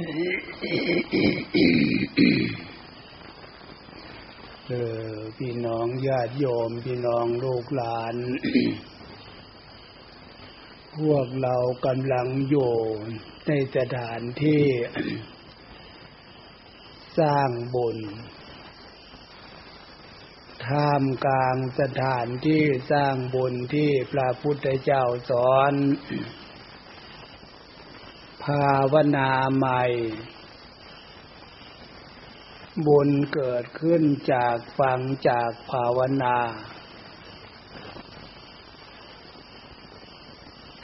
เออพี่น้องญาติโยม พี่น้องลูกหลาน พวกเรากำลังอยู่ในสถานที่สร้างบุญท่ามกลางสถานที่สร้างบุญที่พระพุทธเจ้าสอนาวนาใหม่ บุญเกิดขึ้นจากฟังจากภาวนา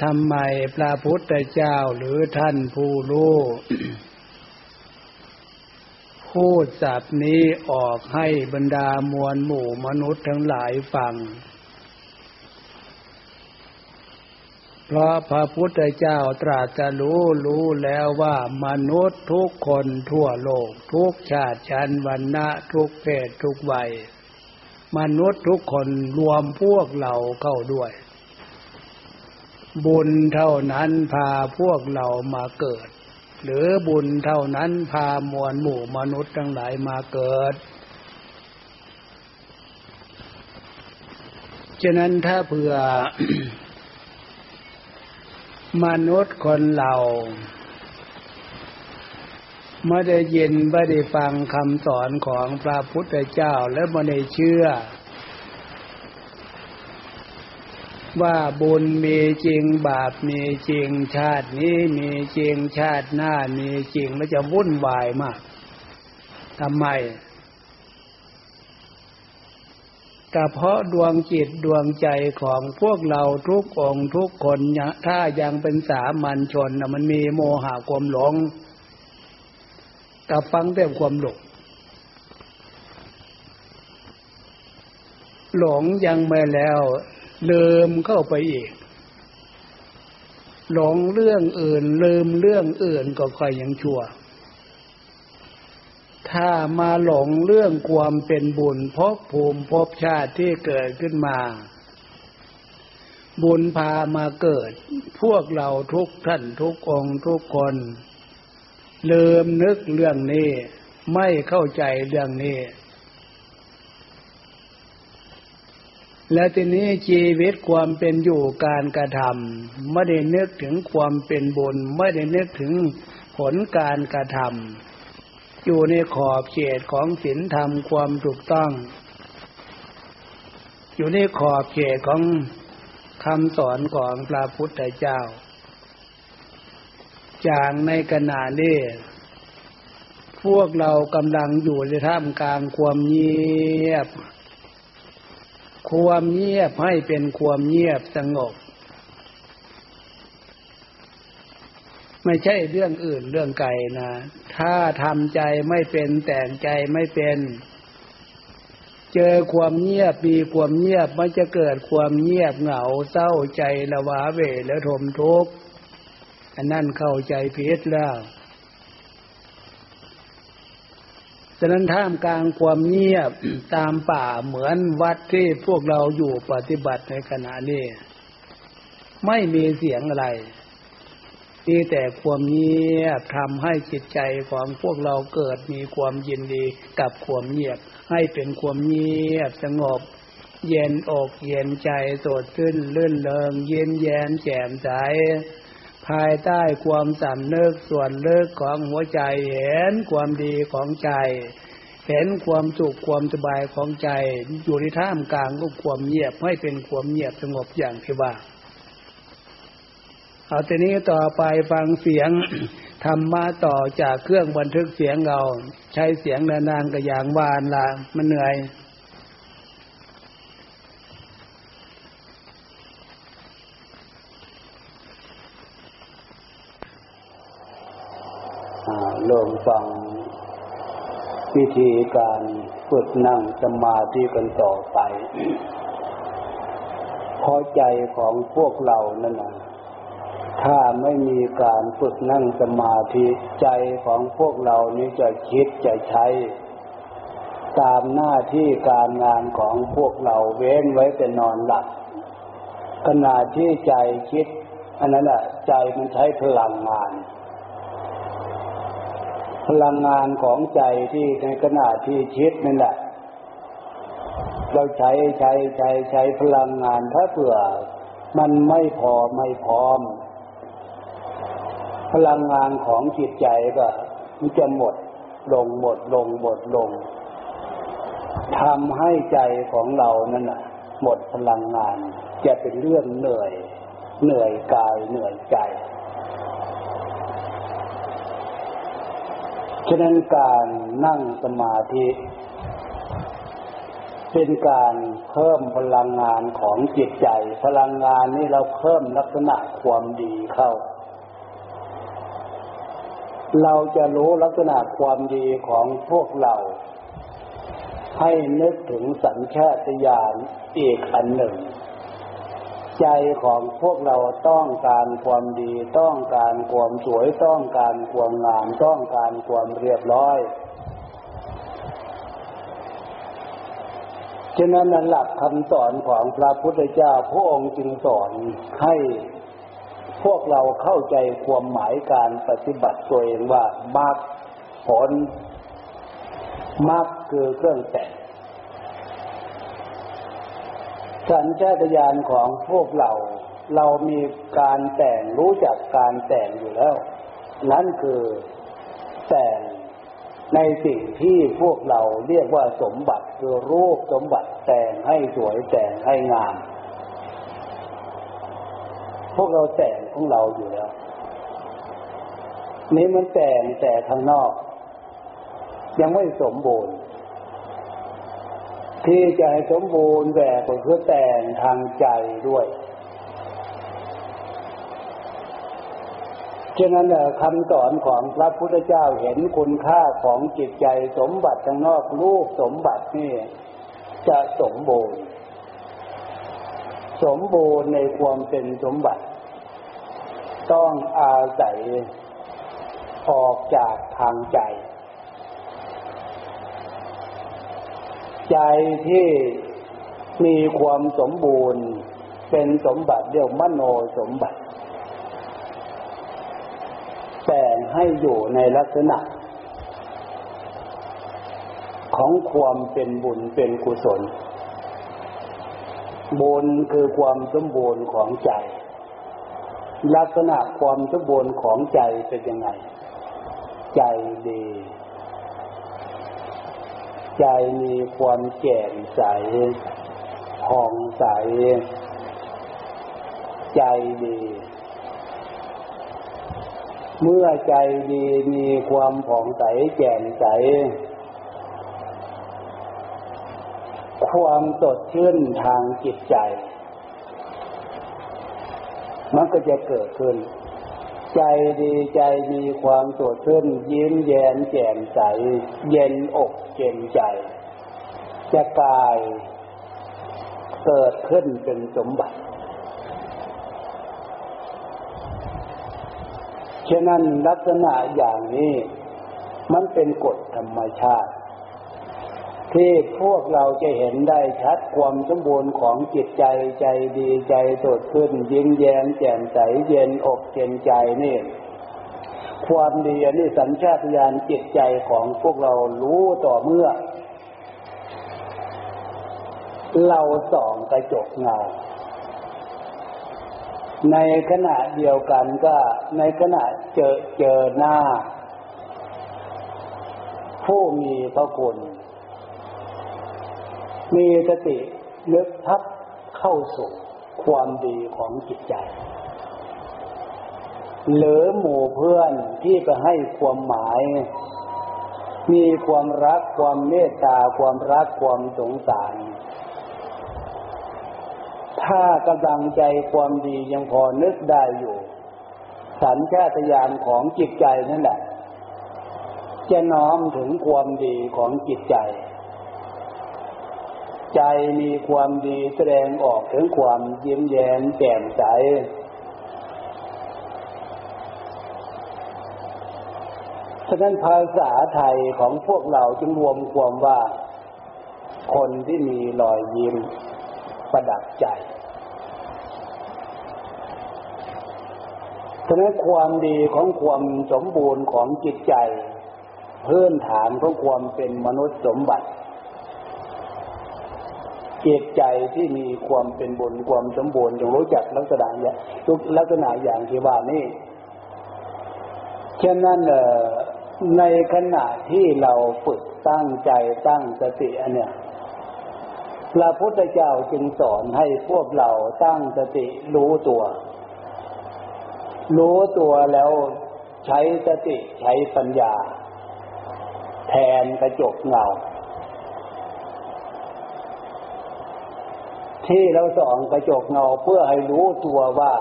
ทำไมพระพุทธเจ้าหรือท่านผู้รู้พูดสับนี้ออกให้บรรดามวลหมู่มนุษย์ทั้งหลายฟัง เพราะพระพุทธเจ้าตรัสรู้รู้แล้วว่ามนุษย์ทุกคนทั่วโลก ทุกชาติชั้นวรรณะทุกเพศทุกวัย มนุษย์ทุกคนรวมพวกเราเข้าด้วย บุญเท่านั้นพาพวกเรามาเกิด หรือบุญเท่านั้นพามวลหมู่มนุษย์ทั้งหลายมาเกิดฉะนั้นถ้าเผื่อ มนุษย์คนเราไม่ได้ยินไม่ได้ฟังคำสอนของพระพุทธเจ้าและไม่ได้เชื่อ ว่าบุญมีจริงบาปมีจริงชาตินี้มีจริงชาติหน้ามีจริงแล้วจะวุ่นวายมากทำไม ก็เพราะดวงจิตดวงใจของพวกเราทุกองทุกคนถ้ายังเป็นสามัญชนมันมีโมหะความหลงกับฟังแต่ความหลงหลงยังไม่แล้วลืมเข้าไปอีก หลงเรื่องอื่นลืมเรื่องอื่นก็ค่อยยังชั่ว ถ้ามาหลงเรื่องความเป็นบุญพบภูมิพบชาติที่เกิดขึ้นมา บุญพามาเกิด พวกเราทุกท่านทุกองทุกคนลืมนึกเรื่องนี้ ไม่เข้าใจเรื่องนี้ และทีนี้ชีวิตความเป็นอยู่การกระทำไม่ได้นึกถึงความเป็นบุญ ไม่ได้นึกถึงผลการกระทำ อยู่ในขอบเขตของศีลธรรมความถูกต้อง อยู่ในขอบเขตของคำสอนของพระพุทธเจ้า จากในขณะนี้พวกเรากำลังอยู่ในท่ามกลางความเงียบ ความเงียบให้เป็นความเงียบสงบ ไม่ใช่เรื่องอื่นเรื่องไกลนะ ถ้าทำใจไม่เป็นแต่งใจไม่เป็น เจอความเงียบมีความเงียบมันจะเกิดความเงียบเหงาเศร้าใจละวาเวแล้วทมทุกข์อันนั่นเข้าใจผิดแล้วฉะนั้นท่ามกลางความเงียบตามป่าเหมือนวัดที่พวกเราอยู่ปฏิบัติในขณะนี้ ไม่มีเสียงอะไร มีแต่ความเงียบทำให้จิตใจของพวกเราเกิดมีความยินดีกับความเงียบ ให้เป็นความเงียบสงบ เย็นอกเย็นใจสดชื่นลื่นเริงเย็นแย้มแจ่มใสภายใต้ความสำนึกส่วนเลิกของหัวใจเห็นความดีของใจ เห็นความสุขความสบายของใจ อยู่ในท่ามกลางก็ความเงียบให้เป็นความเงียบสงบอย่างที่ว่า เอาทีนี้ต่อไปฟังเสียงธรรมะต่อจากเครื่องบันทึกเสียงเรา ใช้เสียงนานๆก็อย่างวานละมันเหนื่อยลองฟังวิธีการฝึกนั่งสมาธิกันต่อไปพอใจของพวกเรานั่นนะ ถ้าไม่มีการฝึกนั่งสมาธิใจของพวกเรานี้จะคิดจะใช้ ตามหน้าที่การงานของพวกเราเว้นไว้แต่นอนหลับขณะที่ใจคิด อันนั้นแหละใจมันใช้พลังงาน พลังงานของใจที่ในขณะที่คิดนั่นแหละ เราใช้ใช้ใช้ใช้พลังงานถ้าเผื่อมันไม่พอไม่พร้อม พลังงานของจิตใจก็มันจะหมดลงหมดลงหมดลงทำให้ใจของเรานั่นน่ะ หมดพลังงาน จะเป็นเรื่องเหนื่อย เหนื่อยกายเหนื่อยใจ ฉะนั้นการนั่งสมาธิ เป็นการเพิ่มพลังงานของจิตใจ พลังงานนี้เราเพิ่มลักษณะความดีเข้า เราจะรู้ลักษณะความดีของพวกเรา ให้นึกถึงสัญชาตญาณอีกอันหนึ่ง ใจของพวกเราต้องการความดีต้องการความสวยต้องการความงามต้องการความเรียบร้อยฉะนั้นหลักคำสอนของพระพุทธเจ้าพระองค์จึงสอนให้ พวกเราเข้าใจความหมายการปฏิบัติตัวเองว่ามรรคผลมรรคคือเครื่องแต่งสัญชาตญาณของพวกเรา เรามีการแต่งรู้จักการแต่งอยู่แล้ว นั่นคือแต่งในสิ่งที่พวกเราเรียกว่าสมบัติคือรูปสมบัติแต่งให้สวยแต่งให้งาม พวกเราแต่งของเราอยู่แล้ว นี้มันแต่งแต่ข้างนอก ยังไม่สมบูรณ์ ที่จะให้สมบูรณ์แบบก็คือแต่งทางใจด้วยฉะนั้นคำสอนของพระพุทธเจ้าเห็นคุณค่าของจิตใจสมบัติทางนอกรูปสมบัตินี่จะสมบูรณ์ สมบูรณ์ในความเป็นสมบัติ ต้องอาศัยออกจากทางใจ ใจที่มีความสมบูรณ์เป็นสมบัติเรียกมโนสมบัติ แต่งให้อยู่ในลักษณะ ของความเป็นบุญเป็นกุศล บุญคือความสมบูรณ์ของใจ ลักษณะความสมบูรณ์ของใจเป็นยังไง ใจดี ใจมีความแจ่มใสผ่องใส ใจดี เมื่อใจดีมีความผ่องใสแจ่มใส ความสดชื่นทางจิตใจ มันก็จะเกิดขึ้น ใจดีใจมีความสดชื่น ยิ้มแย้มแจ่มใส เย็นอกเย็นใจ จะกลายเกิดขึ้นเป็นสมบัติ ฉะนั้นลักษณะอย่างนี้ มันเป็นกฎธรรมชาติ ที่พวกเราจะเห็นได้ชัดความสมบูรณ์ของจิตใจใจดีใจสดขึ้น ยิ้มแย้มแจ่มใสเย็นอกเย็นใจนี่ความดีนนี้สัญชาตญาณจิตใจของพวกเรารู้ต่อเมื่อ เราส่องกระจกเงาในขณะเดียวกันก็ในขณะเจอเจอหน้า ผู้มีพระคุณ มีสติลึกทับเข้าสู่ความดีของจิตใจ เหรือหมู่เพื่อนที่ไปให้ความหมาย มีความรักความเมตตาความรักความสงสารถ้ากำลังใจความดียังพอนึกได้อยู่ สัญชาตญาณของจิตใจนั่นแหละ จะน้อมถึงความดีของจิตใจ มีความดีแสดงออกถึงความยิ้มแย้มแจ่มใส ฉะนั้นภาษาไทยของพวกเราจึงรวมความว่า คนที่มีรอยยิ้มประดับใจ ฉะนั้นความดีของความสมบูรณ์ของจิตใจ พื้นฐานของความเป็นมนุษย์สมบัติ จิตใจที่มีความเป็นบุญความสมบูรณ์จงรู้จักลักษณะอย่างทุกลักษณะอย่างที่ว่านี่เช่นนั้นในขณะที่เราฝึกตั้งใจตั้งสติอันเนี้ยพระพุทธเจ้าจึงสอนให้พวกเราตั้งสติรู้ตัว รู้ตัวแล้วใช้สติใช้ปัญญา แทนกระจกเงา ที่เราสอนกระจกเงาเพื่อให้รู้ตัวว่า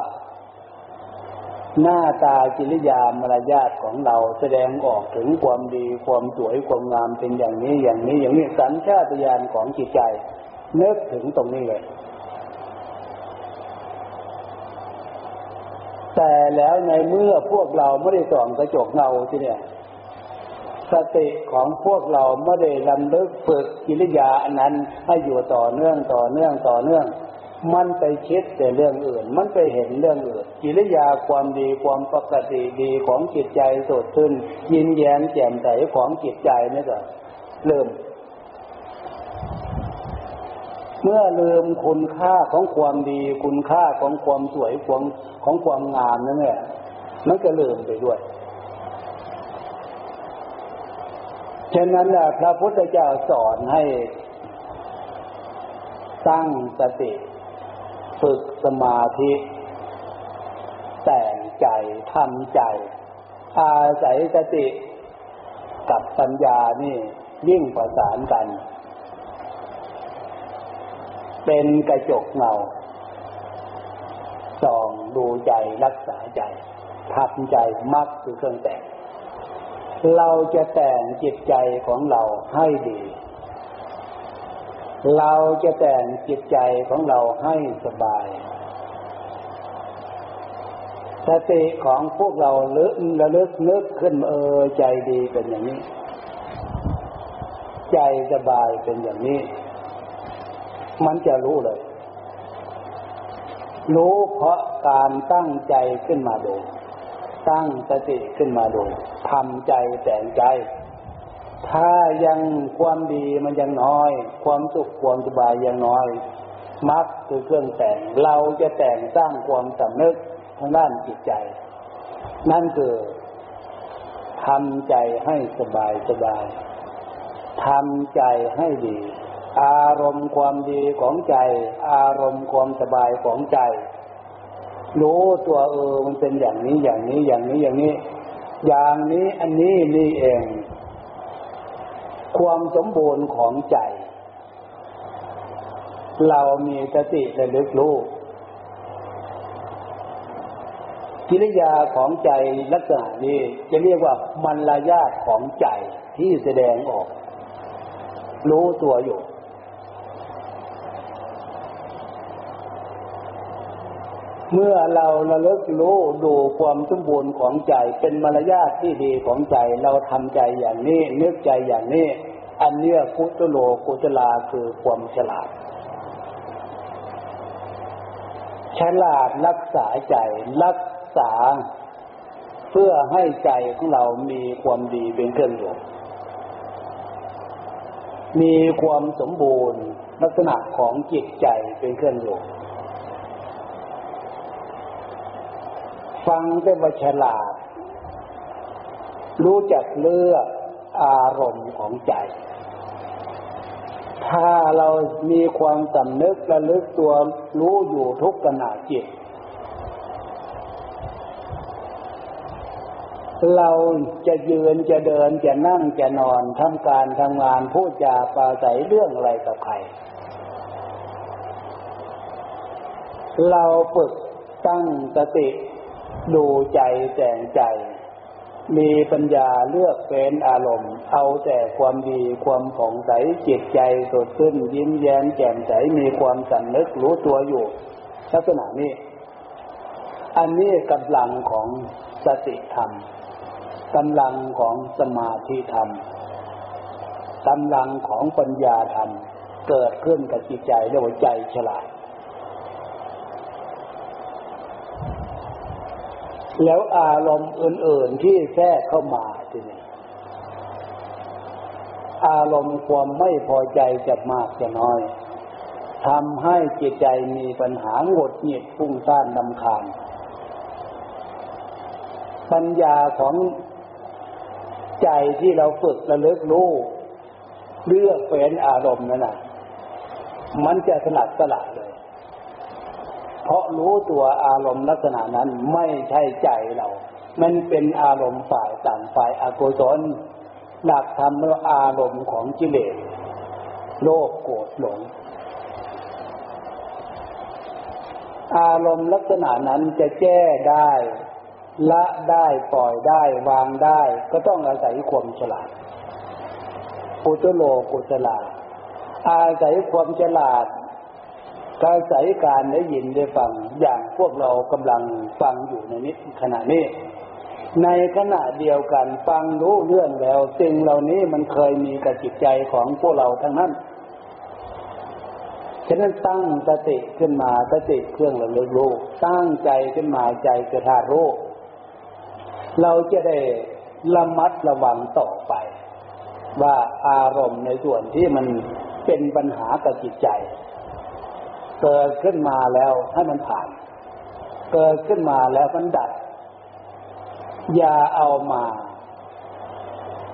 หน้าตาจิริยามารยาทของเราแสดงออกถึงความดีความสวยความงามเป็นอย่างนี้อย่างนี้อย่างนี้สัญชาตญาณของจิตใจนึกถึงตรงนี้เลยแต่แล้วในเมื่อพวกเราไม่ได้ส่องกระจกเงาที่เนี่ย สติของพวกเราไม่ได้ลำลึกฝึกกิริยาอันนั้นให้อยู่ต่อเนื่องต่อเนื่องต่อเนื่อง มันไปคิดแต่เรื่องอื่น มันไปเห็นเรื่องอื่น กิริยาความดีความปกติดีของจิตใจสดชื่นยินแย้มแจ่มใสของจิตใจนี่ก็เริ่มเมื่อลืมคุณค่าของความดี คุณค่าของความสวยของของความงามนั่นแหละมันก็ลืมไปด้วย ฉะนั้นพระพุทธเจ้าสอนให้ตั้งสติ ฝึกสมาธิ แต่งใจทำใจ อาศัยสติกับปัญญานี่ยิ่งประสานกัน เป็นกระจกเงาส่องดูใจรักษาใจทำใจมักคือเครื่องแต่ง เราจะแต่งจิตใจของเราให้ดี เราจะแต่งจิตใจของเราให้สบาย สติของพวกเราลึกระลึกนึกขึ้นเออใจดีเป็นอย่างนี้ ใจสบายเป็นอย่างนี้ มันจะรู้เลย รู้เพราะการตั้งใจขึ้นมาดู ตั้งสติขึ้นมาดู ทำใจแต่งใจ ถ้ายังความดีมันยังน้อย ความสุขความสบายยังน้อยมักคือเครื่องแต่ง เราจะแต่งสร้างความสำนึกทางด้านจิตใจ นั่นคือทำใจให้สบายสบายทำใจให้ดี อารมณ์ความดีของใจ อารมณ์ความสบายของใจ รู้ตัวเออมันเป็นอย่างนี้อย่างนี้อย่างนี้อย่างนี้ อย่างนี้อันนี้นี่เอง ความสมบูรณ์ของใจ เรามีสติระลึกรู้กิริยาของใจลักษณะนี้จะเรียกว่ามันลายาตของใจที่แสดงออก รู้ตัวอยู่ เมื่อเราระลึกรู้ดูความสมบูรณ์ของใจเป็นมารยาทที่ดีของใจเราทำใจอย่างนี้นึกใจอย่างนี้ อันเนี้ยกุตโลกุตลาคือความฉลาด ฉลาดรักษาใจรักษา เพื่อให้ใจของเรามีความดีเป็นเครื่องอยู่มีความสมบูรณ์ลักษณะของจิตใจเป็นเครื่องอยู่ ฟังได้ว่าฉลาด รู้จักเลือกอารมณ์ของใจ ถ้าเรามีความสำนึกระลึกตัวรู้อยู่ทุกขณะจิต เราจะยืนจะเดินจะนั่งจะนอนทำการทำงานพูดจาปราศัยเรื่องอะไรกับใครเราฝึกตั้งสติ ดูใจแต่งใจ มีปัญญาเลือกเป็นอารมณ์ เอาแต่ความดีความผ่องใสจิตใจสดชื่นยิ้มแย้มแจ่มใสมีความสำนึกรู้ตัวอยู่ ลักษณะนี้ อันนี้กำลังของสติธรรมกำลังของสมาธิธรรมกำลังของปัญญาธรรม เกิดขึ้นกับจิตใจเรียกว่าใจฉลาด แล้วอารมณ์อื่น ๆที่แทรกเข้ามาทีนี้อารมณ์ความไม่พอใจจะมากจะน้อยทำให้จิตใจมีปัญหาหงดหงิดฟุ้งซ่านลำคาญ ปัญญาของใจที่เราฝึกระลึกรู้เลือกเฟ้นอารมณ์นั่นแหะมันจะสลัดสลัดเลย เพราะรู้ตัวอารมณ์ลักษณะนั้นไม่ใช่ใจเรา มันเป็นอารมณ์ฝ่ายต่างฝ่ายอกุศลหลักธรรมเมื่ออารมณ์ของกิเลสโลภโกรธหลง อารมณ์ลักษณะนั้นจะแก้ได้ ละได้ปล่อยได้วางได้ ก็ต้องอาศัยความฉลาดปุตโลกุฉลาอาศัยความฉลาด อาศัยการได้ยินได้ฟังอย่างพวกเรากำลังฟังอยู่ในนี้ขณะนี้ ในขณะเดียวกันฟังรู้เรื่องแล้ว สิ่งเหล่านี้มันเคยมีกับจิตใจของพวกเราทั้งนั้นฉะนั้นตั้งสติขึ้นมาสติเครื่องระลึกรู้ตั้งใจขึ้นมาใจกระทารู้เราจะได้ระมัดระวังต่อไป ว่าอารมณ์ในส่วนที่มันเป็นปัญหากับจิตใจ เกิดขึ้นมาแล้วให้มันผ่าน เกิดขึ้นมาแล้วมันดับ อย่าเอามา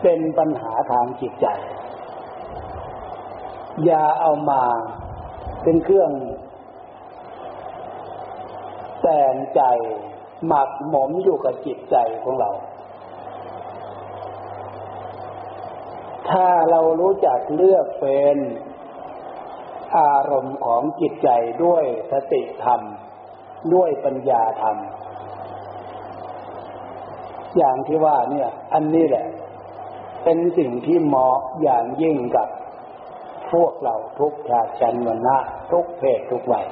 เป็นปัญหาทางจิตใจ อย่าเอามาเป็นเครื่อง แต่งใจหมักหมมอยู่กับจิตใจของเรา ถ้าเรารู้จักเลือกเป็น อารมณ์ของจิตใจด้วยสติธรรม ด้วยปัญญาธรรม อย่างที่ว่าเนี่ย อันนี้แหละ เป็นสิ่งที่เหมาะอย่างยิ่งกับพวกเราทุกชาติชนวันนะทุกเพศทุกวัย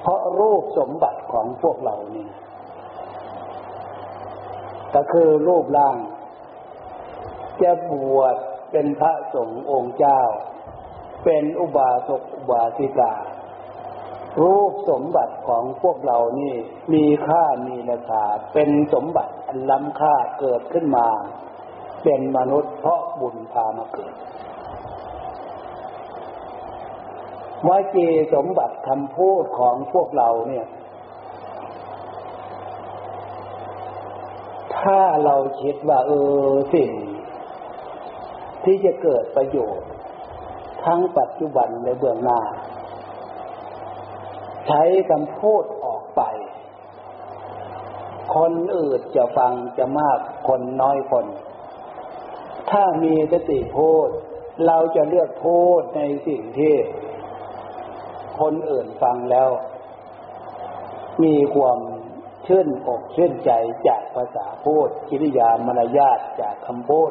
เพราะรูปสมบัติของพวกเรานี่ก็คือรูปร่าง จะบวชเป็นพระสงฆ์องค์เจ้า เป็นอุบาสกอุบาสิกา รูปสมบัติของพวกเรานี่มีค่ามีราคาเป็นสมบัติอันล้ำค่าเกิดขึ้นมา เป็นมนุษย์เพราะบุญพามาเกิดวจีสมบัติคำพูดของพวกเราเนี่ย ถ้าเราคิดว่า เออสิ่งที่จะเกิดประโยชน์ ทั้งปัจจุบันและเบื้องหน้า ใช้คำพูดออกไป คนอื่นจะฟังจะมากคนน้อยคน ถ้ามีสติพูด เราจะเลือกพูดในสิ่งที่ คนอื่นฟังแล้ว มีความชื่นอกชื่นใจจากภาษาพูดกิริยามารยาทจากคำพูด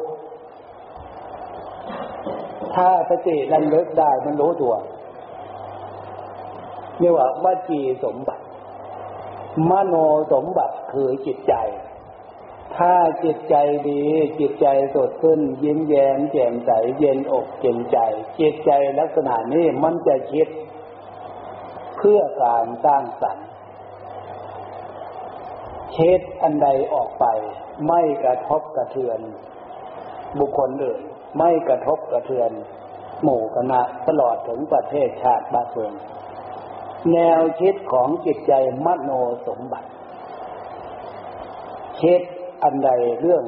ถ้าสติระลึกได้มันรู้ตัวเรียกว่าวจีสมบัติ มโนสมบัติคือจิตใจ ถ้าจิตใจดี จิตใจสดขึ้น ยิ้มแย้มแจ่มใสเย็นอกเย็นใจ จิตใจลักษณะนี้มันจะคิด เพื่อการสร้างสรรค์เช็ดอันใดออกไป ไม่กระทบกระเทือน บุคคลอื่น ไม่กระทบกระเทือน หมู่คณะตลอดถึงประเทศชาติบ้านเมืองแนวคิดของจิตใจมโนสมบัติคิดอันใดเรื่อง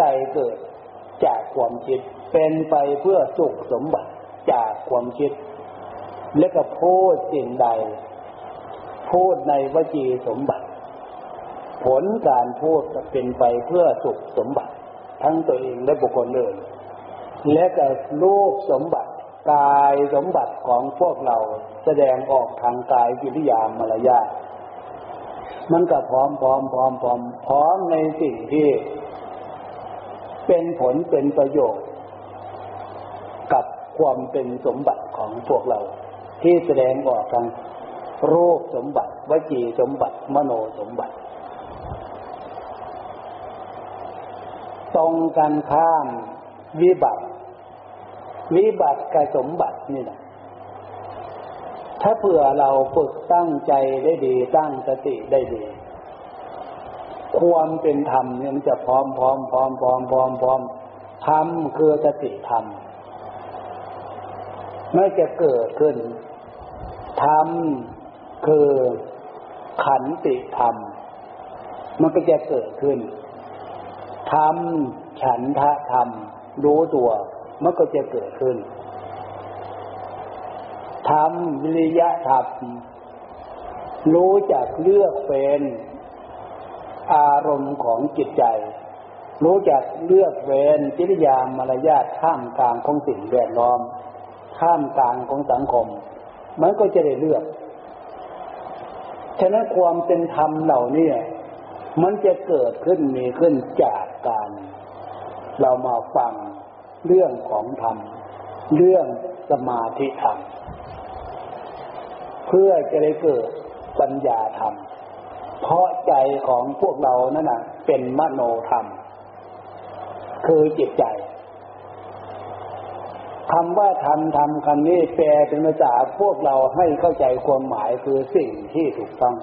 ใดเกิดจากความคิดเป็นไปเพื่อสุขสมบัติจากความคิด และก็พูดสิ่งใด พูดในวจีสมบัติ ผลการพูดจะเป็นไปเพื่อสุขสมบัติ ทั้งตัวเองและบุคคลอื่นและก็รูปสมบัติกายสมบัติของพวกเราแสดงออกทางกายกิริยามารยาทมันก็พร้อมพร้อมพร้อมพร้อมพร้อมในสิ่งที่ เป็นผลเป็นประโยชน์ กับความเป็นสมบัติของพวกเรา ที่แสดงออกทางรูปสมบัติวจีสมบัติ มโนสมบัติ ตรงกันข้ามวิบัติวิบัติกับสมบัตินี่แหละถ้าเผื่อเราฝึกตั้งใจได้ดีตั้งสติได้ดี ความเป็นธรรมเนี่ยมันจะพร้อมพร้อมพร้อมพร้อมพร้อมพร้อมธรรมคือสติธรรมไม่จะเกิดขึ้นธรรมคือขันติธรรม มันก็จะเกิดขึ้น ธรรมฉันทะธรรมรู้ตัวมันก็จะเกิดขึ้นธรรมวิริยะธรรมรู้จักเลือกเป็นอารมณ์ของจิตใจ รู้จักเลือกเว้นจิริยามารยาทท่ามกลางของสิ่งแวดล้อม ท่ามกลางของสังคม มันก็จะได้เลือก ฉะนั้นความเป็นธรรมเหล่านี้มันจะเกิดขึ้นมีขึ้นจาก เรามาฟังเรื่องของธรรม เรื่องสมาธิธรรม เพื่อจะได้เกิดปัญญาธรรม เพราะใจของพวกเรานั่นนะเป็นมโนธรรม คือจิตใจคำว่าทำทำคำนี้แปลเป็นภาษาพวกเราให้เข้าใจความหมายคือสิ่งที่ถูกต้อง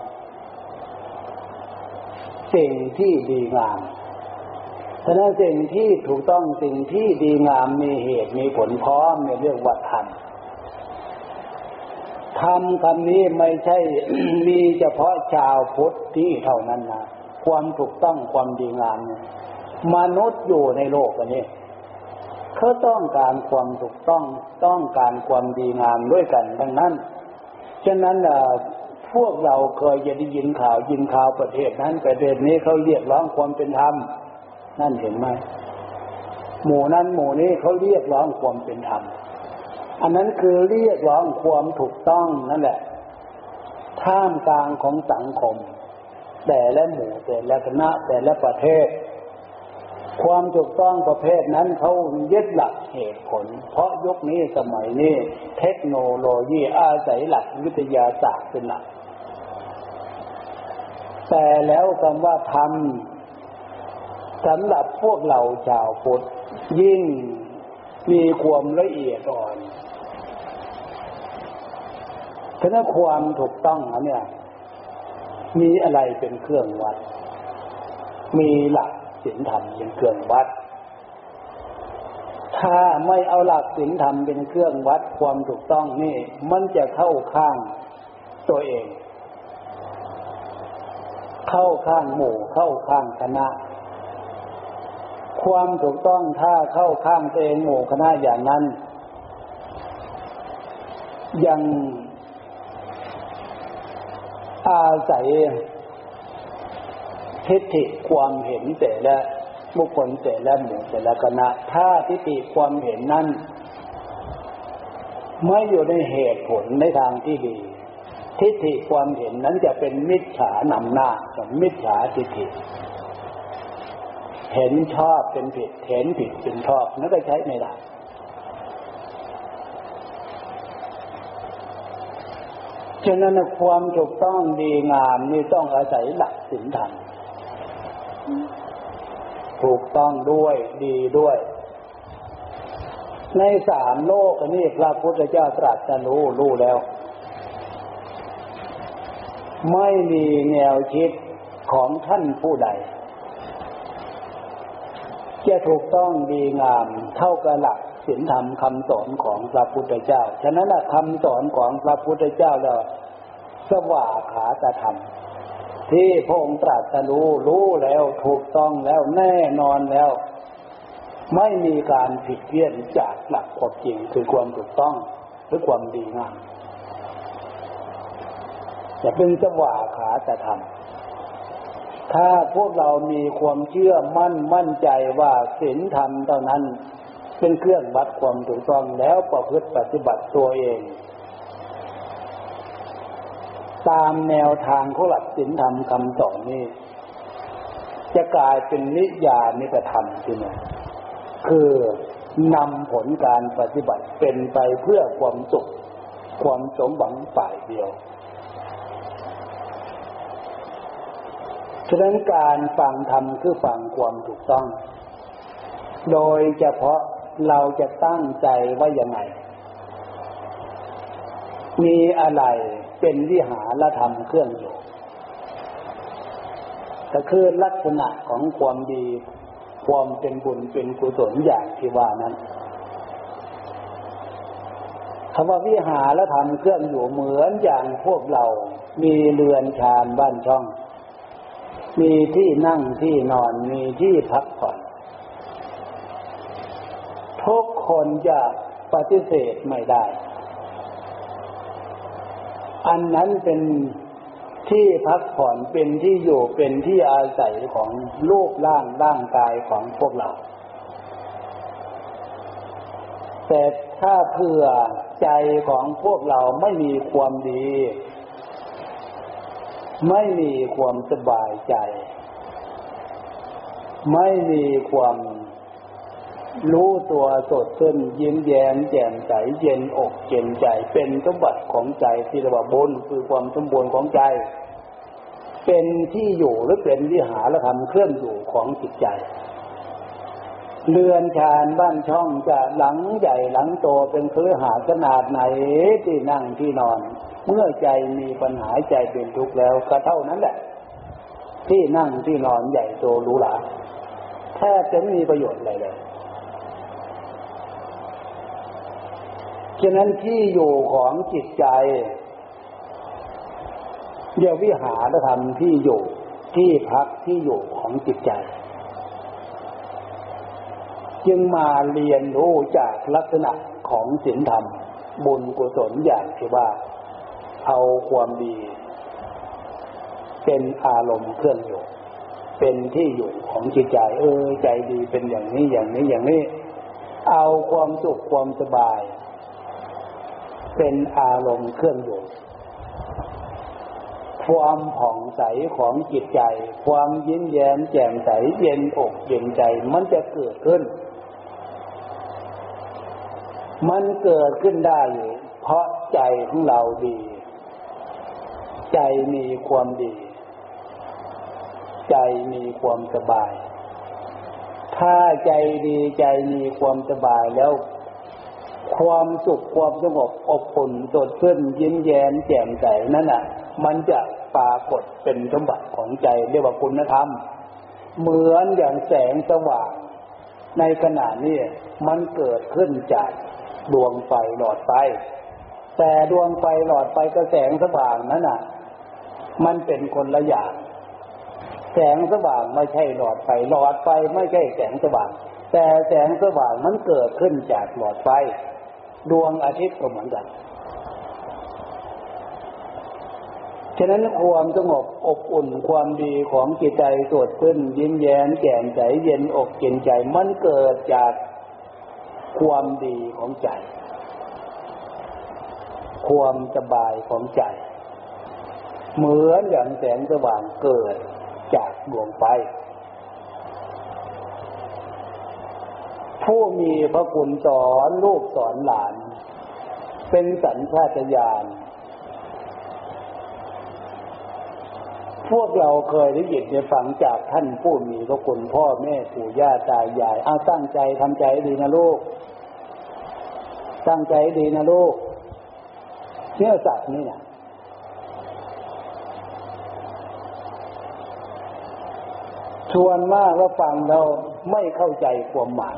สิ่งที่ดีงาม ฉะนั้นสิ่งที่ถูกต้องสิ่งที่ดีงามมีเหตุมีผลพร้อมในเรื่องวัฒธรรมธรรมคำนี้ไม่ใช่มีเฉพาะชาวพุทธที่เท่านั้นนะความถูกต้องความดีงามเนี่ยมนุษย์อยู่ในโลกอันนี้เขาต้องการความถูกต้องต้องการความดีงามด้วยกันดังนั้น ฉะนั้นพวกเราเคยจะได้ยินข่าวยินข่าวประเทศนั้นประเทศนี้เขาเรียกร้องความเป็นธรรม นั่นเห็นไหมหมู่นั้นหมู่นี้เขาเรียกร้องความเป็นธรรม อันนั้นคือเรียกร้องความถูกต้องนั่นแหละ ท่ามกลางของสังคม แต่และหมู่แต่และคณะแต่และประเทศ ความถูกต้องประเภทนั้นเขายึดหลักเหตุผล เพราะยุคนี้สมัยนี้ เทคโนโลยีอาศัยหลักวิทยาศาสตร์เป็นหลัก แต่แล้วคำว่าธรรม สำหรับพวกเราชาวพุทธยิ่งมีความละเอียดอ่อนฉะนั้นความถูกต้องเนี่ย มีอะไรเป็นเครื่องวัด มีหลักศีลธรรมเป็นเครื่องวัด ถ้าไม่เอาหลักศีลธรรมเป็นเครื่องวัดความถูกต้องนี่ มันจะเข้าข้างตัวเอง เข้าข้างหมู่เข้าข้างคณะ ความถูกต้องถ้าเข้าข้างตัวเองหมู่คณะอย่างนั้น ยังอาศัยทิฏฐิความเห็นแต่ละบุคคลแต่ละหมู่แต่ละคณะ ถ้าทิฏฐิความเห็นนั้นไม่อยู่ในเหตุผลในทางที่ดี ทิฏฐิความเห็นนั้นจะเป็นมิจฉานำหน้ากับมิจฉาทิฏฐิ เห็นชอบเป็นผิด เห็นผิดเป็นชอบนั่นก็ใช้ไม่ได้ฉะนั้นความถูกต้องดีงามนี่ต้องอาศัยหลักศีลธรรมถูกต้องด้วยดีด้วย ในสามโลกนนี้พระพุทธเจ้าตรัสรู้รู้แล้ว ไม่มีแนวคิดของท่านผู้ใด จะถูกต้องดีงามเท่ากับหลักศีลธรรมคำสอนของพระพุทธเจ้า ฉะนั้นคำสอนของพระพุทธเจ้าเราสว่าขาตธรรม ที่พระองค์ตรัสรู้รู้แล้วถูกต้องแล้วแน่นอนแล้ว ไม่มีการผิดเพี้ยนจากหลักความจริงคือความถูกต้องหรือความดีงามจะเป็นสว่าขาจะทำ ถ้าพวกเรามีความเชื่อมั่นมั่นใจว่าศีลธรรมเท่านั้น เป็นเครื่องวัดความถูกต้องแล้วประพฤติปฏิบัติตัวเอง ตามแนวทางของหลักศีลธรรมคำสอนนี้ จะกลายเป็นนิยานิกธรรมที่นี่คือนำผลการปฏิบัติเป็นไปเพื่อความสุข ความสมหวังฝ่ายเดียว ฉะนั้นการฟังธรรมคือฟังความถูกต้อง โดยเฉพาะเราจะตั้งใจว่ายังไง มีอะไรเป็นวิหารธรรมเครื่องอยู่ก็คือลักษณะของความดี ความเป็นบุญเป็นกุศลอย่างที่ว่านั้นคำว่าวิหารธรรมเครื่องอยู่เหมือนอย่างพวกเรา มีเรือนชานบ้านช่อง มีที่นั่งที่นอนมีที่พักผ่อน ทุกคนจะปฏิเสธไม่ได้ อันนั้นเป็นที่พักผ่อนเป็นที่อยู่เป็นที่อาศัยของรูปร่างร่างกายของพวกเรา แต่ถ้าเผื่อใจของพวกเราไม่มีความดี ไม่มีความสบายใจ ไม่มีความรู้ตัวสดชื่นยิ้มแย้มแจ่มใสเย็นอกเย็นใจ เป็นสมบัติของใจที่เรียกว่าบุญคือความสมบูรณ์ของใจ เป็นที่อยู่หรือเป็นวิหารธรรมเคลื่อนอยู่ของจิตใจ เรือนชานบ้านช่องจะหลังใหญ่หลังโตเป็นเครือหาขนาดไหนที่นั่งที่นอน เมื่อใจมีปัญหาใจเป็นทุกข์แล้วก็เท่านั้นแหละ ที่นั่งที่นอนใหญ่โตหรูหราแทบจะไม่มีประโยชน์อะไรเลยฉะนั้นที่อยู่ของจิตใจเรียกวิหารธรรมที่อยู่ที่พักที่อยู่ของจิตใจ จึงมาเรียนรู้จากลักษณะของศีลธรรม บุญกุศลอย่างที่ว่า เอาความดี เป็นอารมณ์เครื่องอยู่ เป็นที่อยู่ของจิตใจ เออ ใจดีเป็นอย่างนี้อย่างนี้อย่างนี้ เอาความสุขความสบาย เป็นอารมณ์เครื่องอยู่ความผ่องใสของจิตใจ ความยิ้มแย้มแจ่มใสเย็นอกเย็นใจมันจะเกิดขึ้น มันเกิดขึ้นได้ เพราะใจของเราดี ใจมีความดี ใจมีความสบาย ถ้าใจดีใจมีความสบายแล้ว ความสุขความสงบอบอุ่นสดชื่นยิ้มแย้มแจ่มใสนั่นน่ะ มันจะปรากฏเป็นสมบัติของใจเรียกว่าคุณธรรม เหมือนอย่างแสงสว่าง ในขณะนี้มันเกิดขึ้นจาก ดวงไฟหลอดไฟ แต่ดวงไฟหลอดไฟกับแสงสว่างนั้นน่ะ มันเป็นคนละอย่างแสงสว่างไม่ใช่หลอดไฟหลอดไฟไม่ใช่แสงสว่าง แต่แสงสว่างมันเกิดขึ้นจากหลอดไฟ ดวงอาทิตย์ก็เหมือนกันฉะนั้นความสงบอบอุ่นความดีของจิตใจสดขึ้น ยิ้มแย้มแจ่มใสเย็นอกเย็นใจมันเกิดจาก ความดีของใจ ความสบายของใจ เหมือนอย่างแสงสว่างเกิดจากดวงไฟ ผู้มีพระคุณสอนลูกสอนหลาน เป็นสัญชาตญาณ พวกเราเคยได้ยินได้ฟังจากท่านผู้มีพระคุณพ่อแม่ปู่ย่าตายายเอาตั้งใจทำใจดีนะลูก ตั้งใจดีนะลูกเนื้อสัตว์นี่นะชวนมากว่าฟังเราไม่เข้าใจความหมาย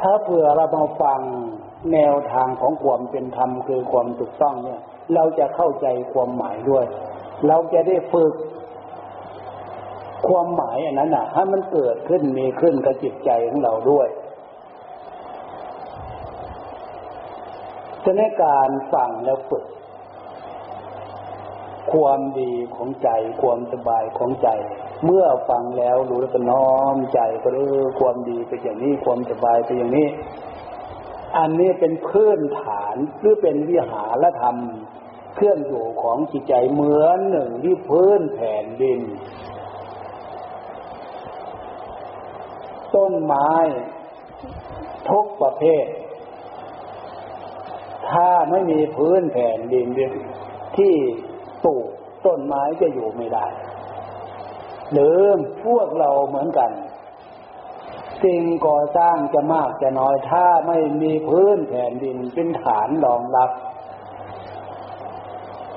ถ้าเผื่อเรามาฟังแนวทางของความเป็นธรรมคือความถูกต้องเนี่ย เราจะเข้าใจความหมายด้วย เราจะได้ฝึกความหมายอันนั้นน่ะให้มันเกิดขึ้นมีขึ้นกับจิตใจของเราด้วยจะในการฟังแล้วฝึก ความดีของใจ ความสบายของใจ เมื่อฟังแล้วรู้แล้วก็น้อมใจก็เออความดีเป็นอย่างนี้ความสบายเป็นอย่างนี้ อันนี้เป็นพื้นฐานหรือเป็นวิหารธรรม ลื่อนอยู่ของจิตใจเหมือนหนึ่งที่พื้นแผ่นดิน ต้นไม้ ทุกประเภท ถ้าไม่มีพื้นแผ่นดินที่ปลูกต้นไม้จะอยู่ไม่ได้หรือพวกเราเหมือนกัน สิ่งก่อสร้างจะมากจะน้อยถ้าไม่มีพื้นแผ่นดินเป็นฐานรองรับ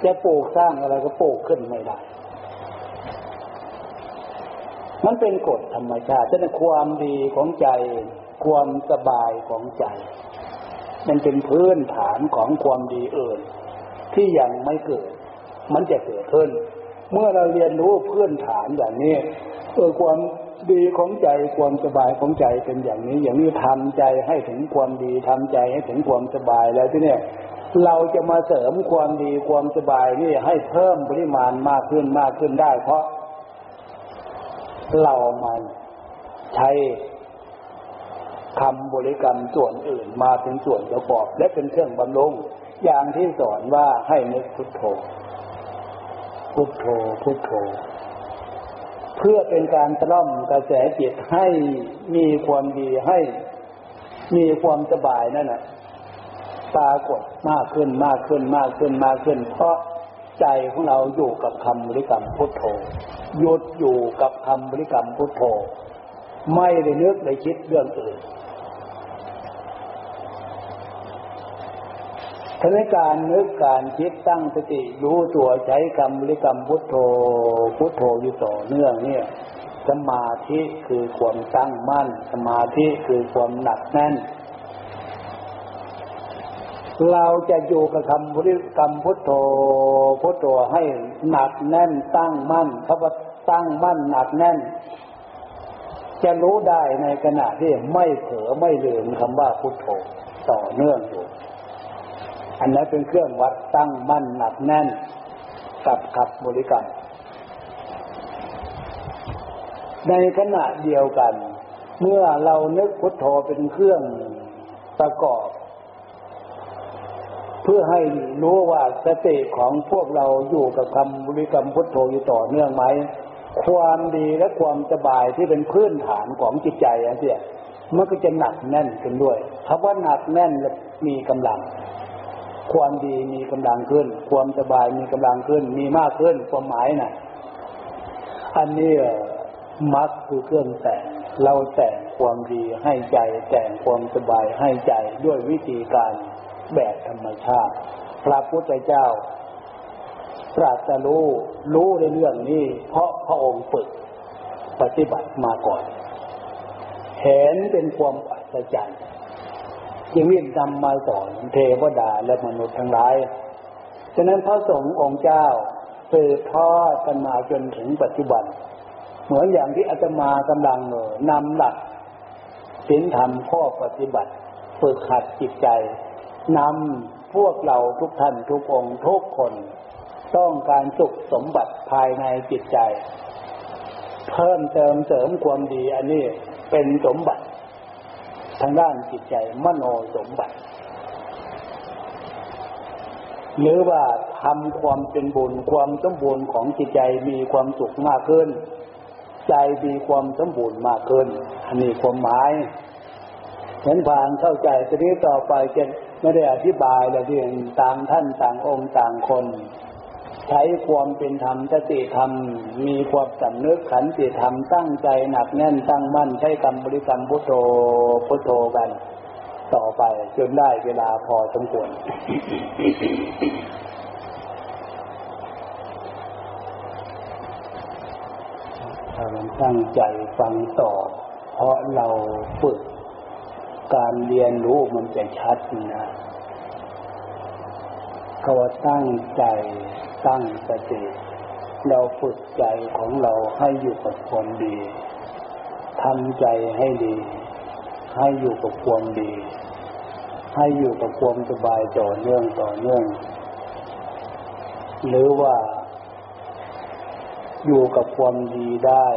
จะปลูกสร้างอะไรก็ปลูกขึ้นไม่ได้ มันเป็นกฎธรรมชาติฉะนั้นความดีของใจ ความสบายของใจ มันเป็นพื้นฐานของความดีอื่น ที่ยังไม่เกิด มันจะเกิดขึ้น เมื่อเราเรียนรู้พื้นฐานอย่างนี้เออความดีของใจความสบายของใจเป็นอย่างนี้ อย่างนี้ทำใจให้ถึงความดีทำใจให้ถึงความสบายแล้วที่เนี่ย เราจะมาเสริมความดีความสบายนี่ให้เพิ่มปริมาณมากขึ้นมากขึ้นได้ เพราะเรามันใช้คำบริกรรมส่วนอื่นมาเป็นส่วนประกอบ และเป็นเครื่องบำรุงอย่างที่สอนว่าให้นึกพุทโธ พุทโธ พุทโธ เพื่อเป็นการตล่อมกระแสจิตให้มีความดีให้มีความสบายนั่นแหละ ปรากฏมากขึ้นมากขึ้นมากขึ้นมากขึ้น เพราะใจของเราอยู่กับคำบริกรรมพุทโธหยุดอยู่กับคำบริกรรมพุทโธ ไม่ได้นึกได้คิดเรื่องอื่นทำให้การนึกการคิดตั้งสติรู้ตัวใช้คำบริกรรมพุทโธพุทโธอยู่ต่อเนื่องเนี่ย สมาธิคือความตั้งมั่น สมาธิคือความหนักแน่น เราจะอยู่กับคำบริกรรมพุทโธพุทโธให้หนักแน่นตั้งมั่นเพราะว่าตั้งมั่นหนักแน่น จะรู้ได้ในขณะที่ไม่เผลอไม่ลืมคำว่าพุทโธต่อเนื่องอยู่อันนั้นเป็นเครื่องวัดตั้งมั่นหนักแน่นกับขับบริกรรมในขณะเดียวกัน เมื่อเรานึกพุทโธเป็นเครื่องประกอบ เพื่อให้รู้ว่าสติของพวกเราอยู่กับคำบริกรรมพุทโธอยู่ต่อเนื่องไหมความดีและความสบายที่เป็นพื้นฐานของจิตใจอะเสียมันก็จะหนักแน่นขึ้นด้วยคำว่าหนักแน่นมีกำลัง ความดีมีกำลังขึ้น ความสบายมีกำลังขึ้น มีมากขึ้นความหมายนะ่ะ อันนี้มักคือเครื่องแต่งเราแต่งความดีให้ใจแต่งความสบายให้ใจด้วยวิธีการ แบบธรรมชาติ พระพุทธเจ้าตรัสรู้รู้ในเรื่องนี้ เพราะพระองค์ฝึกปฏิบัติมาก่อน เห็นเป็นความอัศจรรย์จึงรีบนำมาสอนเทวดาและมนุษย์ทั้งหลาย ฉะนั้นพระสงฆ์องค์เจ้าสืบทอดกันมาจนถึงปัจจุบัน เหมือนอย่างที่อาตมากำลังนำหลักศีลธรรมข้อปฏิบัติ ฝึกหัดจิตใจ นำพวกเราทุกท่านทุกองค์ทุกคน ต้องการสุขสมบัติภายในจิตใจ เพิ่มเติมเสริมความดีอันนี้เป็นสมบัติ ทางด้านจิตใจมโนสมบัติ หรือว่าทำความเป็นบุญความสมบูรณ์ของจิตใจมีความสุขมากขึ้น ใจมีความสมบูรณ์มากขึ้น อันนี้ความหมายเห็นผ่านเข้าใจทีนี้ต่อไปจะ ไม่ได้อธิบายแล้วที่ต่างท่านต่างองค์ต่างคน ใช้ความเป็นธรรมสติธรรม มีความสำนึกขันติธรรมตั้งใจหนักแน่นตั้งมั่นใช้คำบริกรรมพุทโธพุทโธกัน ต่อไปจนได้เวลาพอสมควรถ้ามันตั้งใจฟังต่อ เพราะเราฝึก การเรียนรู้มันจะชัดนะเขาตั้งใจตั้งสติเราฝึกใจของเราให้อยู่กับความดีทำใจให้ดี ให้อยู่กับความดี ให้อยู่กับความสบายต่อเนื่องต่อเนื่อง หรือว่า อยู่กับความดีได้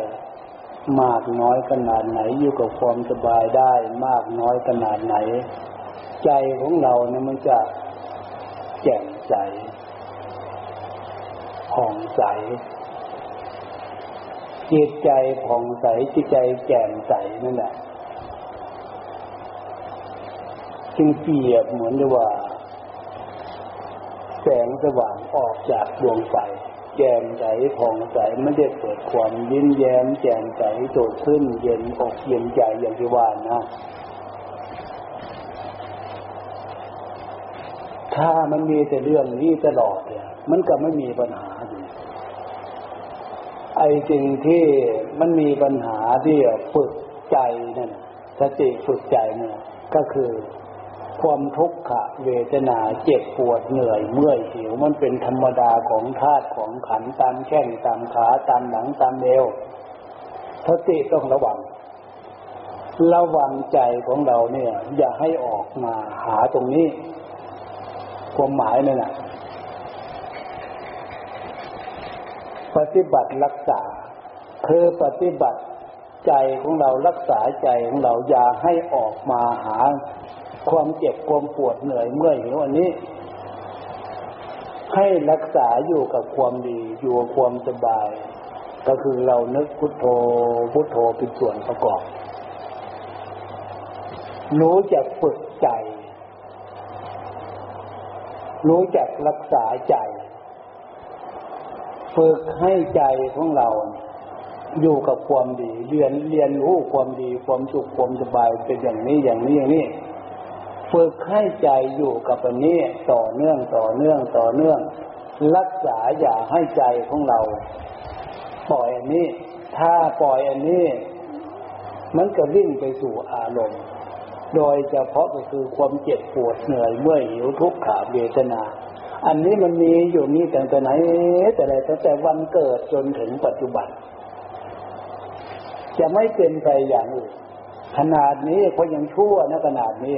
มากน้อยขนาดไหน อยู่กับความสบายได้ มากน้อยขนาดไหน ใจของเราเนี่ยมันจะแจ่มใสผ่องใสจิตใจผ่องใสจิตใจแจ่มใสนั่นแหละจึงเปรียบเหมือนว่า แสงสว่างออกจากดวงไฟ แจ่มใสผ่องใสไม่ได้เกิดความยิ้มแย้มแจ่มใสโดดขึ้น เย็นอกเย็นใจอย่างที่ว่านะถ้ามันมีแต่เรื่องนี้ตลอดเนี่ย มันก็ไม่มีปัญหาไอ้สิ่งที่มันมีปัญหาที่ฝึกใจนั่นสติฝึกใจเนี่ยก็คือ ความทุกขเวทนาเจ็บปวดเหนื่อยเมื่อยหิวมันเป็นธรรมดาของธาตุของขันตามแข้งตามขาตามหนังตามเอวสติต้องระวัง ระวังใจของเราเนี่ย อย่าให้ออกมาหาตรงนี้ ความหมายนั่นแหละปฏิบัติรักษา คือปฏิบัติใจของเรารักษาใจของเราอย่าให้ออกมาหา ความเจ็บความปวดเหนื่อยเมื่อยหิวอันนี้ ให้รักษาอยู่กับความดีอยู่กับความสบาย ก็คือเรานึกพุทโธพุทโธเป็นส่วนประกอบรู้จักฝึกใจ รู้จักรักษาใจ ฝึกให้ใจของเรา อยู่กับความดี เรียนเรียนรู้ความดี ความสุขความสบายเป็นอย่างนี้อย่างนี้อย่างนี้ ฝึกให้ใจอยู่กับอันนี้ต่อเนื่องต่อเนื่องต่อเนื่อง รักษาอย่าให้ใจของเรา ปล่อยอันนี้ ถ้าปล่อยอันนี้ มันก็วิ่งไปสู่อารมณ์ โดยเฉพาะก็คือความเจ็บปวดเหนื่อยเมื่อยหิวทุกข์ขาเวทนา อันนี้มันมีอยู่นี่ตั้งแต่ไหน แต่ไหนตั้งแต่วันเกิดจนถึงปัจจุบัน จะไม่เป็นไปอย่างอื่นขนาดนี้ก็ยังชั่วนะขนาดนี้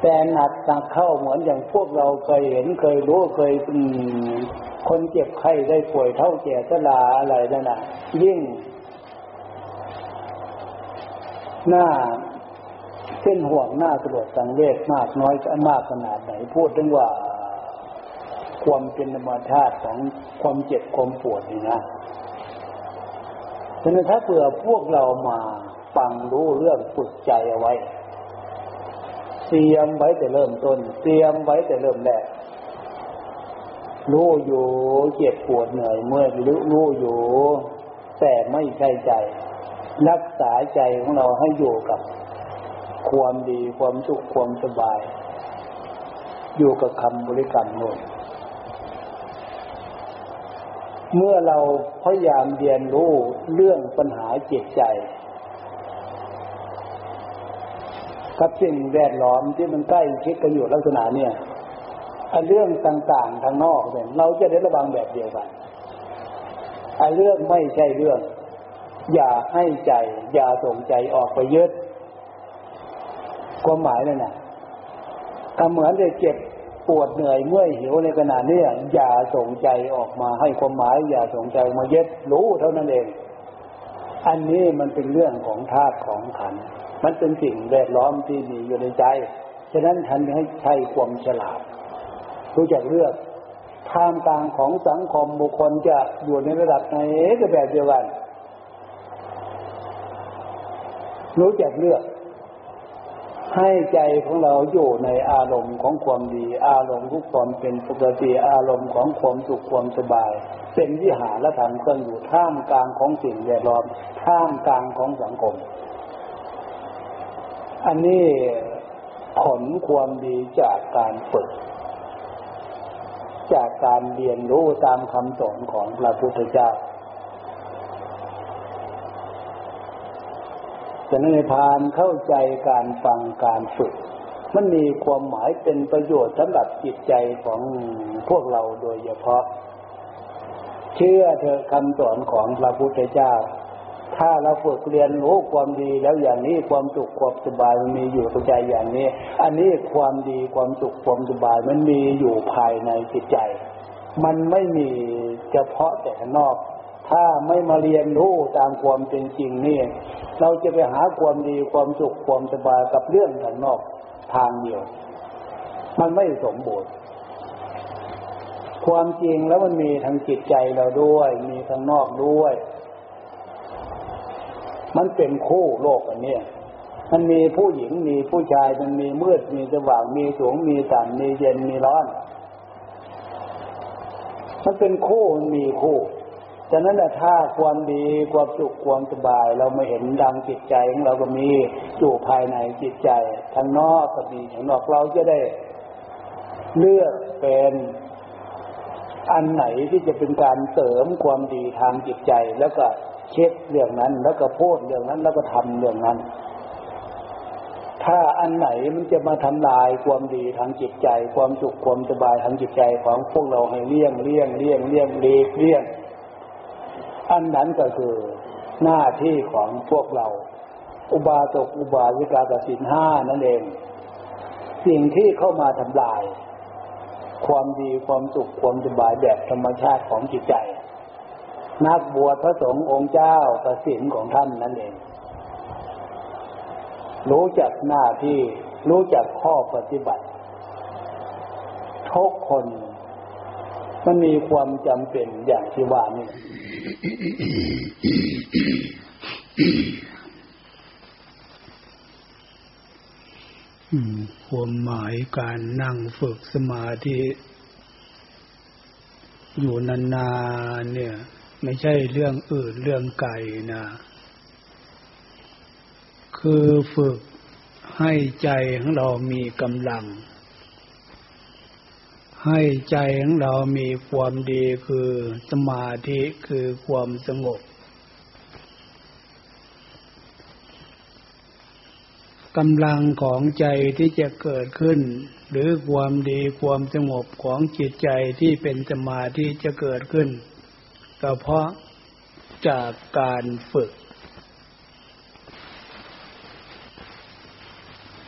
แต่หนักตักเข้าเหมือนอย่างพวกเราเคยเห็นเคยรู้เคยคนเจ็บไข้ได้ป่วยเท่าแก่ชราอะไรนั่นนะยิ่ง หน้าเป็นห่วงหน้าสลดสังเวชมากน้อยมากขนาดไหนพูดถึงว่า ความเป็นธรรมชาติของความเจ็บความปวดนี่นะฉะนั้นถ้าเผื่อพวกเรามาฟังรู้เรื่องฝึกใจเอาไว้ เตรียมไว้แต่เริ่มต้น เตรียมไว้แต่เริ่มแรกรู้อยู่เจ็บปวดเหนื่อยเมื่อยรู้รู้อยู่ แต่ไม่ใช่ใจ รักษาใจของเราให้อยู่กับ ความดีความสุขความสบาย อยู่กับคำบริกรรมโน่นเมื่อเราพยายามเรียนรู้เรื่องปัญหาจิตใจ กับสิ่งแวดล้อมที่มันใกล้ชิดกันอยู่ลักษณะเนี่ยอันเรื่องต่างๆทางนอกเนี่ยเราจะได้ระวังแบบเดียวกันอันเรื่องไม่ใช่เรื่อง อย่าให้ใจ อย่าส่งใจออกไปยึดความหมายนั่นน่ะถ้าเหมือนได้เจ็บปวดเหนื่อยเมื่อยหิวในขณะนี้อย่าส่งใจออกมาให้ความหมาย อย่าส่งใจมาเย็ดรู้เท่านั้นเอง อันนี้มันเป็นเรื่องของธาตุของขัน มันเป็นสิ่งแวดล้อมที่มีอยู่ในใจ ฉะนั้นท่านให้ใช้ความฉลาด รู้จักเลือกท่ามกลางของสังคมบุคคลจะอยู่ในระดับไหนก็แบบเดียวกัน รู้จักเลือก ให้ใจของเราอยู่ในอารมณ์ของความดี อารมณ์ทุกความเป็นปกติอารมณ์ของความสุขความสบาย เป็นวิหารธรรมเครื่องอยู่ท่ามกลางของสิ่งแวดล้อมท่ามกลางของสังคม อันนี้ผลความดีจากการฝึก จากการเรียนรู้ตามคำสอนของพระพุทธเจ้าจะนั้นในพานเข้าใจการฟังการฝึก มันมีความหมายเป็นประโยชน์สำหรับจิตใจของพวกเราโดยเฉพาะ เชื่อเธอคำสอนของพระพุทธเจ้า ถ้าเราฝึกเรียนรู้ความดีแล้วอย่างนี้ความสุขความสบายมันมีอยู่ในใจอย่างนี้ อันนี้ความดีความสุขความสบายมันมีอยู่ภายในจิตใจ มันไม่มีเฉพาะแต่ข้างนอก ถ้าไม่มาเรียนรู้ตามความเป็นจริงนี่ เราจะไปหาความดีความสุขความสบายกับเรื่องข้างนอกทางเดียว มันไม่สมบูรณ์ความจริงแล้วมันมีทางจิตใจเราด้วย มีทางนอกด้วย มันเป็นคู่โลกอันนี้มันมีผู้หญิงมีผู้ชายมันมีมืดมีสว่างมีสูงมีต่ำมีเย็นมีร้อน มันเป็นคู่มันมีคู่ฉะนั้นถ้าความดีความสุขความสบาย เราไม่เห็นดังจิตใจของเราก็มีอยู่ภายในจิตใจทางนอกก็มีทางนอกเราจะได้ เลือกเป็นอันไหนที่จะเป็นการเสริมความดีทางจิตใจแล้วก็ เช็ดเรื่องนั้น แล้วก็พูดเรื่องนั้น แล้วก็ทำเรื่องนั้น ถ้าอันไหนมันจะมาทำลายความดีทางจิตใจ ความสุขความสบายทางจิตใจของพวกเราให้เลี่ยงเลี่ยงเลี่ยงเลี่ยงเลีกเลี่ยง อันนั้นก็คือหน้าที่ของพวกเรา อุบาสกอุบาสิกากสินห้านั่นเอง สิ่งที่เข้ามาทำลาย ความดีความสุขความสบายแบบธรรมชาติของจิตใจ นักบวชพระสงฆ์องค์เจ้ากสินของท่านนั่นเอง รู้จักหน้าที่รู้จักข้อปฏิบัติทุกคน มันมีความจำเป็นอย่างที่ว่านี่ความหมายการนั่งฝึกสมาธิอยู่นานๆเนี่ย ไม่ใช่เรื่องอื่นเรื่องไกลนะ คือฝึกให้ใจของเรามีกำลัง ให้ใจของเรามีความดีคือสมาธิคือความสงบกำลังของใจที่จะเกิดขึ้น หรือความดีความสงบของจิตใจที่เป็นสมาธิจะเกิดขึ้น ก็เพราะจากการฝึก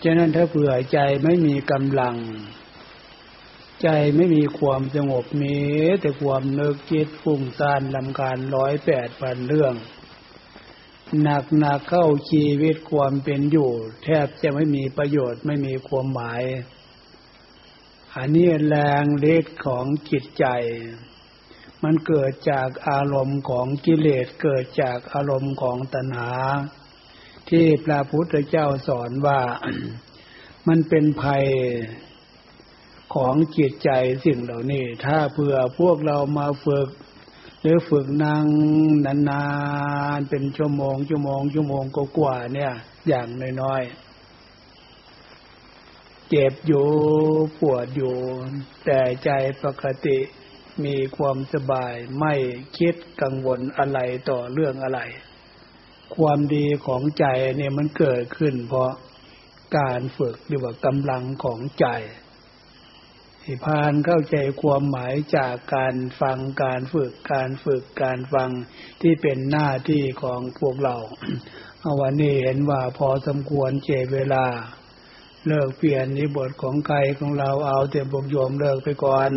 ฉะนั้นถ้าเผื่อใจไม่มีกำลัง ใจไม่มีความสงบมีแต่ความเนึกคิดฟุ้งซ่านลำการร้อยแปดพันเรื่อง หนักหนักเข้าชีวิตความเป็นอยู่ แทบจะไม่มีประโยชน์ไม่มีความหมาย อันนี้แรงเล็กของจิตใจ มันเกิดจากอารมณ์ของกิเลสเกิดจากอารมณ์ของตัณหา ที่พระพุทธเจ้าสอนว่ามันเป็นภัยของจิตใจสิ่งเหล่านี้ ถ้าเผื่อพวกเรามาฝึก หรือฝึกนั่งนานๆเป็นชั่วโมง ชั่วโมง ชั่วโมงก็กว่าเนี่ย อย่างน้อยๆเจ็บอยู่ปวดอยู่ แต่ใจปกติ มีความสบายไม่คิดกังวลอะไรต่อเรื่องอะไร ความดีของใจเนี่ยมันเกิดขึ้น เพราะการฝึกหรือว่ากำลังของใจให้พานเข้าใจความหมายจากการฟังการฝึกการฝึกการฟังที่เป็นหน้าที่ของพวกเราเอาวันนี้เห็นว่าพอสมควรเจเวลา เลิกเปลี่ยนนิบทของใครของเราเอาเต็มบกโยมเลิกไปก่อน